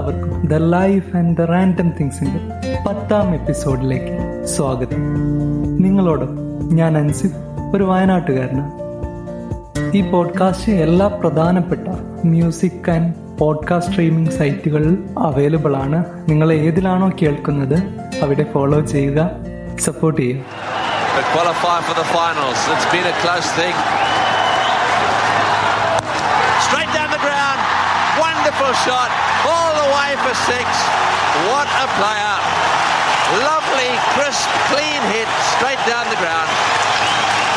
എല്ലാവർക്കും the life and the random തിങ്സിന്റെ പത്താം എപ്പിസോഡിലേക്ക് സ്വാഗതം നിങ്ങളോടും ഞാൻ അൻസിഫ് ഒരു വയനാട്ടുകാരനാണ് ഈ പോഡ്കാസ്റ്റ് എല്ലാ പ്രധാനപ്പെട്ട മ്യൂസിക് ആൻഡ് പോഡ്കാസ്റ്റ് സ്ട്രീമിംഗ് സൈറ്റുകളിൽ അവൈലബിൾ ആണ് നിങ്ങൾ ഏതിലാണോ കേൾക്കുന്നത് അവിടെ ഫോളോ ചെയ്യുക സപ്പോർട്ട് ചെയ്യുക qualify for the finals. It's been a close thing. Straight down the ground. Wonderful shot. All the way for six. What a player. Lovely, crisp, clean hit straight down the ground.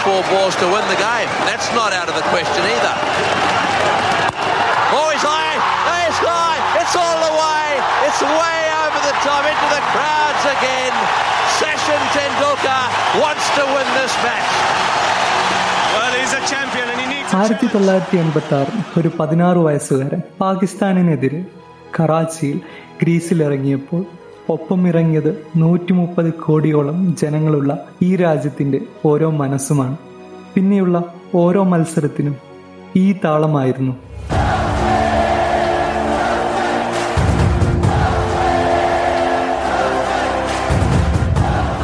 Four balls to win the game. That's not out of the question either. Oh, he's high. He's high. It's all the way. It's way over the top into the crowds again. Session Tendulkar wants to win this match. ആയിരത്തി തൊള്ളായിരത്തി എൺപത്തി ആറിൽ ഒരു പതിനാറ് വയസ്സുകാരൻ പാകിസ്ഥാനിനെതിരെ കറാച്ചിയിൽ ഗ്രീസിലിറങ്ങിയപ്പോൾ ഒപ്പം ഇറങ്ങിയത് നൂറ്റി മുപ്പത് കോടിയോളം ജനങ്ങളുള്ള ഈ രാജ്യത്തിന്റെ ഓരോ മനസ്സുമാണ്. പിന്നെയുള്ള ഓരോ മത്സരത്തിനും ഈ താളമായിരുന്നു.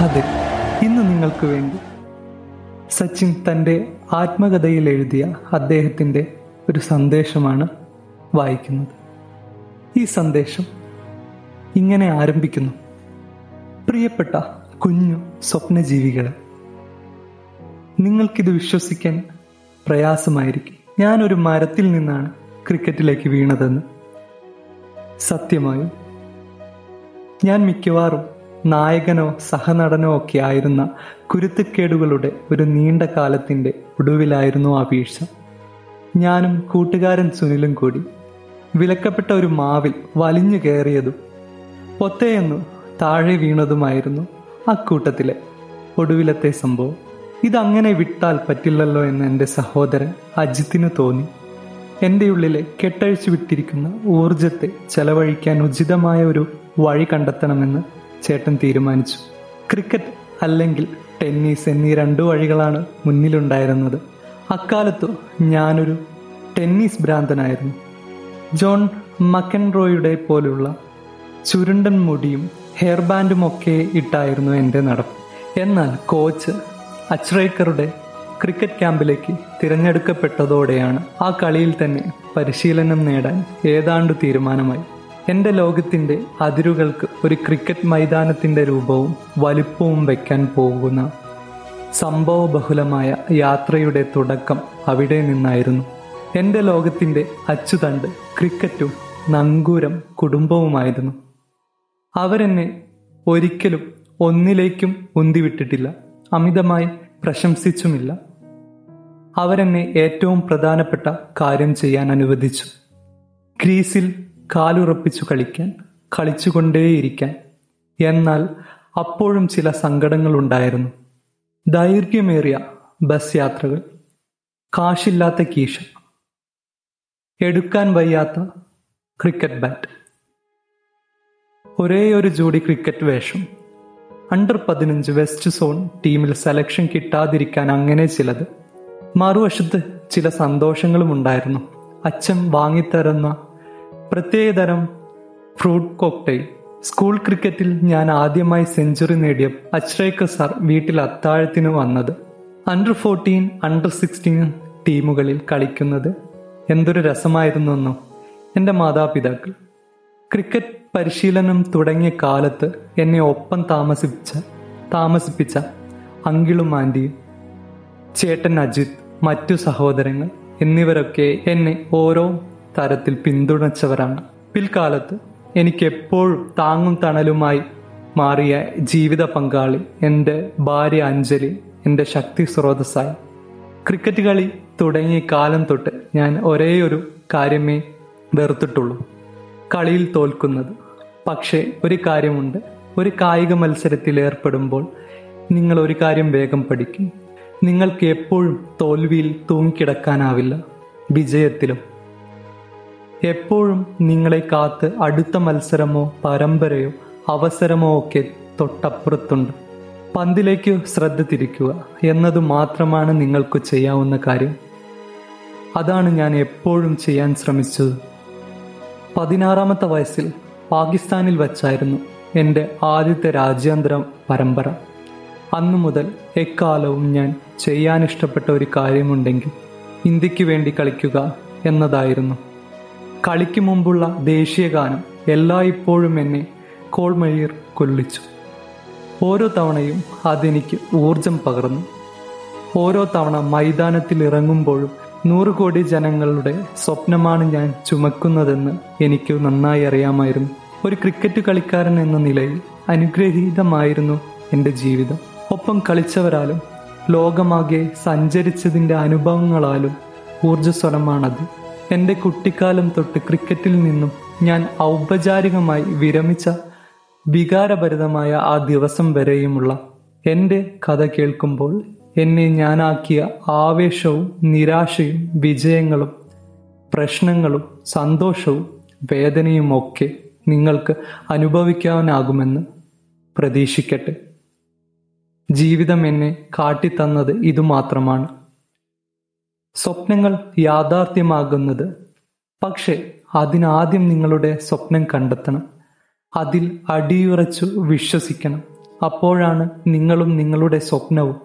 അതെ ഇന്ന് നിങ്ങൾക്ക് വേണ്ടി സച്ചിൻ തന്റെ ആത്മകഥയിൽ എഴുതിയ അദ്ദേഹത്തിന്റെ ഒരു സന്ദേശമാണ് വായിക്കുന്നത്. ഈ സന്ദേശം ഇങ്ങനെ ആരംഭിക്കുന്നു. പ്രിയപ്പെട്ട കുഞ്ഞു സ്വപ്നജീവികളെ നിങ്ങൾക്കിത് വിശ്വസിക്കാൻ പ്രയാസമായിരിക്കും. ഞാനൊരു മരത്തിൽ നിന്നാണ് ക്രിക്കറ്റിലേക്ക് വീണതെന്ന്. സത്യമായും ഞാൻ മിക്കവാറും നായകനോ സഹനടനോ ഒക്കെ ആയിരുന്ന കുരുത്തക്കേടുകളുടെ ഒരു നീണ്ട കാലത്തിന്റെ ഒടുവിലായിരുന്നു ആ വീഴ്ച. ഞാനും കൂട്ടുകാരൻ സുനിലും കൂടി വിലക്കപ്പെട്ട ഒരു മാവിൽ വലിഞ്ഞു കയറിയതും പൊത്തയെന്നു താഴെ വീണതുമായിരുന്നു അക്കൂട്ടത്തിലെ ഒടുവിലത്തെ സംഭവം. ഇതങ്ങനെ വിട്ടാൽ പറ്റില്ലല്ലോ എന്ന് എന്റെ സഹോദരൻ അജിത്തിനു തോന്നി. എന്റെ ഉള്ളിലെ കെട്ടഴിച്ചു വിട്ടിരിക്കുന്ന ഊർജത്തെ ചെലവഴിക്കാൻ ഉചിതമായ ഒരു വഴി കണ്ടെത്തണമെന്ന് ചേട്ടൻ തീരുമാനിച്ചു. ക്രിക്കറ്റ് അല്ലെങ്കിൽ ടെന്നീസ് എന്നീ രണ്ടു വഴികളാണ് മുന്നിലുണ്ടായിരുന്നത്. അക്കാലത്തു ഞാനൊരു ടെന്നീസ് ഭ്രാന്തനായിരുന്നു. ജോൺ മക്കൻറോയുടെ പോലുള്ള ചുരുണ്ടൻ മുടിയും ഹെയർ ബാൻഡും ഒക്കെ ഇട്ടായിരുന്നു എന്റെ നടപ്പ്. എന്നാൽ കോച്ച് അച്രേക്കറുടെ ക്രിക്കറ്റ് ക്യാമ്പിലേക്ക് തിരഞ്ഞെടുക്കപ്പെട്ടതോടെയാണ് ആ കളിയിൽ തന്നെ പരിശീലനം നേടാൻ ഏതാണ്ട് തീരുമാനമായി. എന്റെ ലോകത്തിന്റെ അതിരുകൾക്ക് ഒരു ക്രിക്കറ്റ് മൈതാനത്തിന്റെ രൂപവും വലിപ്പവും വയ്ക്കാൻ പോകുന്ന സംഭവബഹുലമായ യാത്രയുടെ തുടക്കം അവിടെ നിന്നായിരുന്നു. എന്റെ ലോകത്തിന്റെ അച്ചുതണ്ട് ക്രിക്കറ്റും നങ്കൂരം കുടുംബവുമായിരുന്നു. അവരെന്നെ ഒരിക്കലും ഒന്നിലേക്കും ഉന്തിവിട്ടിട്ടില്ല. അമിതമായി പ്രശംസിച്ചുമില്ല. അവരെന്നെ ഏറ്റവും പ്രധാനപ്പെട്ട കാര്യം ചെയ്യാൻ അനുവദിച്ചു. ഗ്രീസിൽ കാലുറപ്പിച്ചു കളിക്കാൻ കളിച്ചുകൊണ്ടേയിരിക്കാൻ. എന്നാൽ അപ്പോഴും ചില സങ്കടങ്ങളുണ്ടായിരുന്നു. ദൈർഘ്യമേറിയ ബസ് യാത്രകൾ കാശില്ലാത്ത കീശ എടുക്കാൻ വയ്യാത്ത ക്രിക്കറ്റ് ബാറ്റ്. ഒരേ ഒരു ജോഡി ക്രിക്കറ്റ് വേഷം അണ്ടർ പതിനഞ്ച് വെസ്റ്റ് സോൺ ടീമിൽ സെലക്ഷൻ കിട്ടാതിരിക്കാൻ അങ്ങനെ ചിലത്. മറുവശത്ത് ചില സന്തോഷങ്ങളും ഉണ്ടായിരുന്നു അച്ഛൻ വാങ്ങിത്തരുന്ന പ്രത്യേകതരം ഫ്രൂട്ട് കോക്ടെയിൽ. സ്കൂൾ ക്രിക്കറ്റിൽ ഞാൻ ആദ്യമായി സെഞ്ചുറി നേടിയ അച്രേക്കർ സാർ വീട്ടിൽ അത്താഴത്തിന് വന്നത്. അണ്ടർ ഫോർട്ടീൻ അണ്ടർ സിക്സ്റ്റീൻ ടീമുകളിൽ കളിക്കുന്നത് എന്തൊരു രസമായിരുന്നെന്നോ എന്റെ മാതാപിതാക്കൾ. ക്രിക്കറ്റ് പരിശീലനം തുടങ്ങിയ കാലത്ത് എന്നെ ഒപ്പം താമസിപ്പിച്ച താമസിപ്പിച്ച അങ്കിളും ആന്റിയും ചേട്ടൻ അജിത് മറ്റു സഹോദരങ്ങൾ എന്നിവരൊക്കെ എന്നെ ഓരോ തരത്തിൽ പിന്തുണച്ചവരാണ്. പിൽക്കാലത്ത് എനിക്ക് എപ്പോഴും താങ്ങും തണലുമായി മാറിയ ജീവിത പങ്കാളി എന്റെ ഭാര്യ അഞ്ജലി എന്റെ ശക്തി സ്രോതസ്സായി. ക്രിക്കറ്റ് കളി തുടങ്ങിയ കാലം തൊട്ട് ഞാൻ ഒരേ ഒരു കാര്യമേ വെറുത്തിട്ടുള്ളൂ. കളിയിൽ തോൽക്കുന്നത്. പക്ഷേ ഒരു കാര്യമുണ്ട്. ഒരു കായിക മത്സരത്തിൽ ഏർപ്പെടുമ്പോൾ നിങ്ങൾ ഒരു കാര്യം വേഗം പഠിക്കും. നിങ്ങൾക്ക് എപ്പോഴും തോൽവിയിൽ തൂങ്ങിക്കിടക്കാനാവില്ല. വിജയത്തിലും എപ്പോഴും നിങ്ങളെ കാത്ത് അടുത്ത മത്സരമോ പരമ്പരയോ അവസരമോ ഒക്കെ തൊട്ടപ്പുറത്തുണ്ട്. പന്തിലേക്ക് ശ്രദ്ധ തിരിക്കുക എന്നത് മാത്രമാണ് നിങ്ങൾക്ക് ചെയ്യാവുന്ന കാര്യം. അതാണ് ഞാൻ എപ്പോഴും ചെയ്യാൻ ശ്രമിച്ചത്. പതിനാറാമത്തെ വയസ്സിൽ പാകിസ്ഥാനിൽ വച്ചായിരുന്നു എന്റെ ആദ്യത്തെ രാജ്യാന്തര പരമ്പര. അന്നു മുതൽ എക്കാലവും ഞാൻ ചെയ്യാൻ ഇഷ്ടപ്പെട്ട ഒരു കാര്യമുണ്ടെങ്കിൽ ഇന്ത്യയ്ക്ക് വേണ്ടി കളിക്കുക എന്നതായിരുന്നു. കളിക്ക് മുമ്പുള്ള ദേശീയഗാനം എല്ലായ്പ്പോഴും എന്നെ കോൾമഴിയർ കൊല്ലിച്ചു. ഓരോ തവണയും അതെനിക്ക് ഊർജം പകർന്നു. ഓരോ തവണ മൈതാനത്തിൽ ഇറങ്ങുമ്പോഴും നൂറ് കോടി ജനങ്ങളുടെ സ്വപ്നമാണ് ഞാൻ ചുമക്കുന്നതെന്ന് എനിക്ക് നന്നായി അറിയാമായിരുന്നു. ഒരു ക്രിക്കറ്റ് കളിക്കാരൻ എന്ന നിലയിൽ അനുഗ്രഹീതമായിരുന്നു എന്റെ ജീവിതം. ഒപ്പം കളിച്ചവരാലും ലോകമാകെ സഞ്ചരിച്ചതിന്റെ അനുഭവങ്ങളാലും ഊർജസ്വലമാണത്. എന്റെ കുട്ടിക്കാലം തൊട്ട് ക്രിക്കറ്റിൽ നിന്നും ഞാൻ ഔപചാരികമായി വിരമിച്ച വികാരഭരിതമായ ആ ദിവസം വരെയുമുള്ള എന്റെ കഥ കേൾക്കുമ്പോൾ എന്നെ ഞാനാക്കിയ ആവേശവും നിരാശയും വിജയങ്ങളും പ്രശ്നങ്ങളും സന്തോഷവും വേദനയും ഒക്കെ നിങ്ങൾക്ക് അനുഭവിക്കാനാകുമെന്ന് പ്രതീക്ഷിക്കട്ടെ. ജീവിതം എന്നെ കാട്ടിത്തന്നത് ഇതുമാത്രമാണ്. സ്വപ്നങ്ങൾ യാഥാർത്ഥ്യമാകുന്നത്. പക്ഷേ അതിനാദ്യം നിങ്ങളുടെ സ്വപ്നം കണ്ടെത്തണം. അതിൽ അടിയുറച്ചു വിശ്വസിക്കണം. അപ്പോഴാണ് നിങ്ങളും നിങ്ങളുടെ സ്വപ്നവും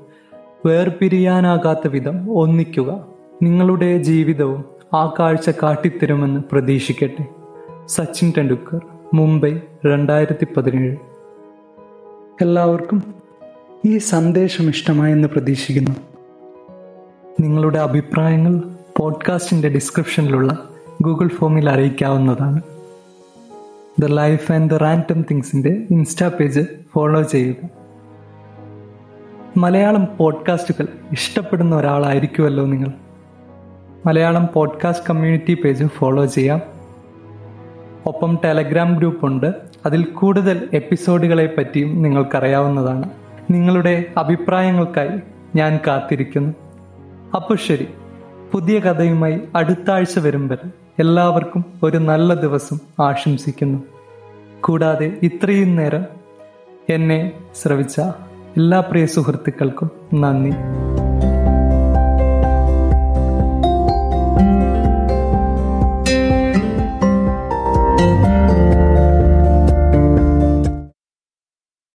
വേർപിരിയാനാകാത്ത വിധം ഒന്നിക്കുക. നിങ്ങളുടെ ജീവിതവും ആ കാഴ്ച കാട്ടിത്തരുമെന്ന് പ്രതീക്ഷിക്കട്ടെ. സച്ചിൻ ടെണ്ടുൽക്കർ മുംബൈ രണ്ടായിരത്തി പതിനേഴ് എല്ലാവർക്കും ഈ സന്ദേശം ഇഷ്ടമായെന്ന് പ്രതീക്ഷിക്കുന്നു. നിങ്ങളുടെ അഭിപ്രായങ്ങൾ പോഡ്കാസ്റ്റിന്റെ ഡിസ്ക്രിപ്ഷനിലുള്ള ഗൂഗിൾ ഫോമിൽ അറിയിക്കാവുന്നതാണ്. The life and the random തിങ്സിന്റെ insta page follow ചെയ്യുക. മലയാളം പോഡ്കാസ്റ്റുകൾ ഇഷ്ടപ്പെടുന്ന ഒരാളായിരിക്കുമല്ലോ നിങ്ങൾ. Malayalam podcast community page follow ചെയ്യാം. ഒപ്പം ടെലഗ്രാം ഗ്രൂപ്പ് ഉണ്ട്. അതിൽ കൂടുതൽ എപ്പിസോഡുകളെ പറ്റിയും നിങ്ങൾക്കറിയാവുന്നതാണ്. നിങ്ങളുടെ അഭിപ്രായങ്ങൾക്കായി ഞാൻ കാത്തിരിക്കുന്നു. അപ്പോൾ ശരി. പുതിയ കഥയുമായി അടുത്ത ആഴ്ച വരും വരെ എല്ലാവർക്കും ഒരു നല്ല ദിവസം ആശംസിക്കുന്നു. കൂടാതെ ഇത്രയും നേരം എന്നെ ശ്രവിച്ച എല്ലാ പ്രിയ സുഹൃത്തുക്കൾക്കും നന്ദി.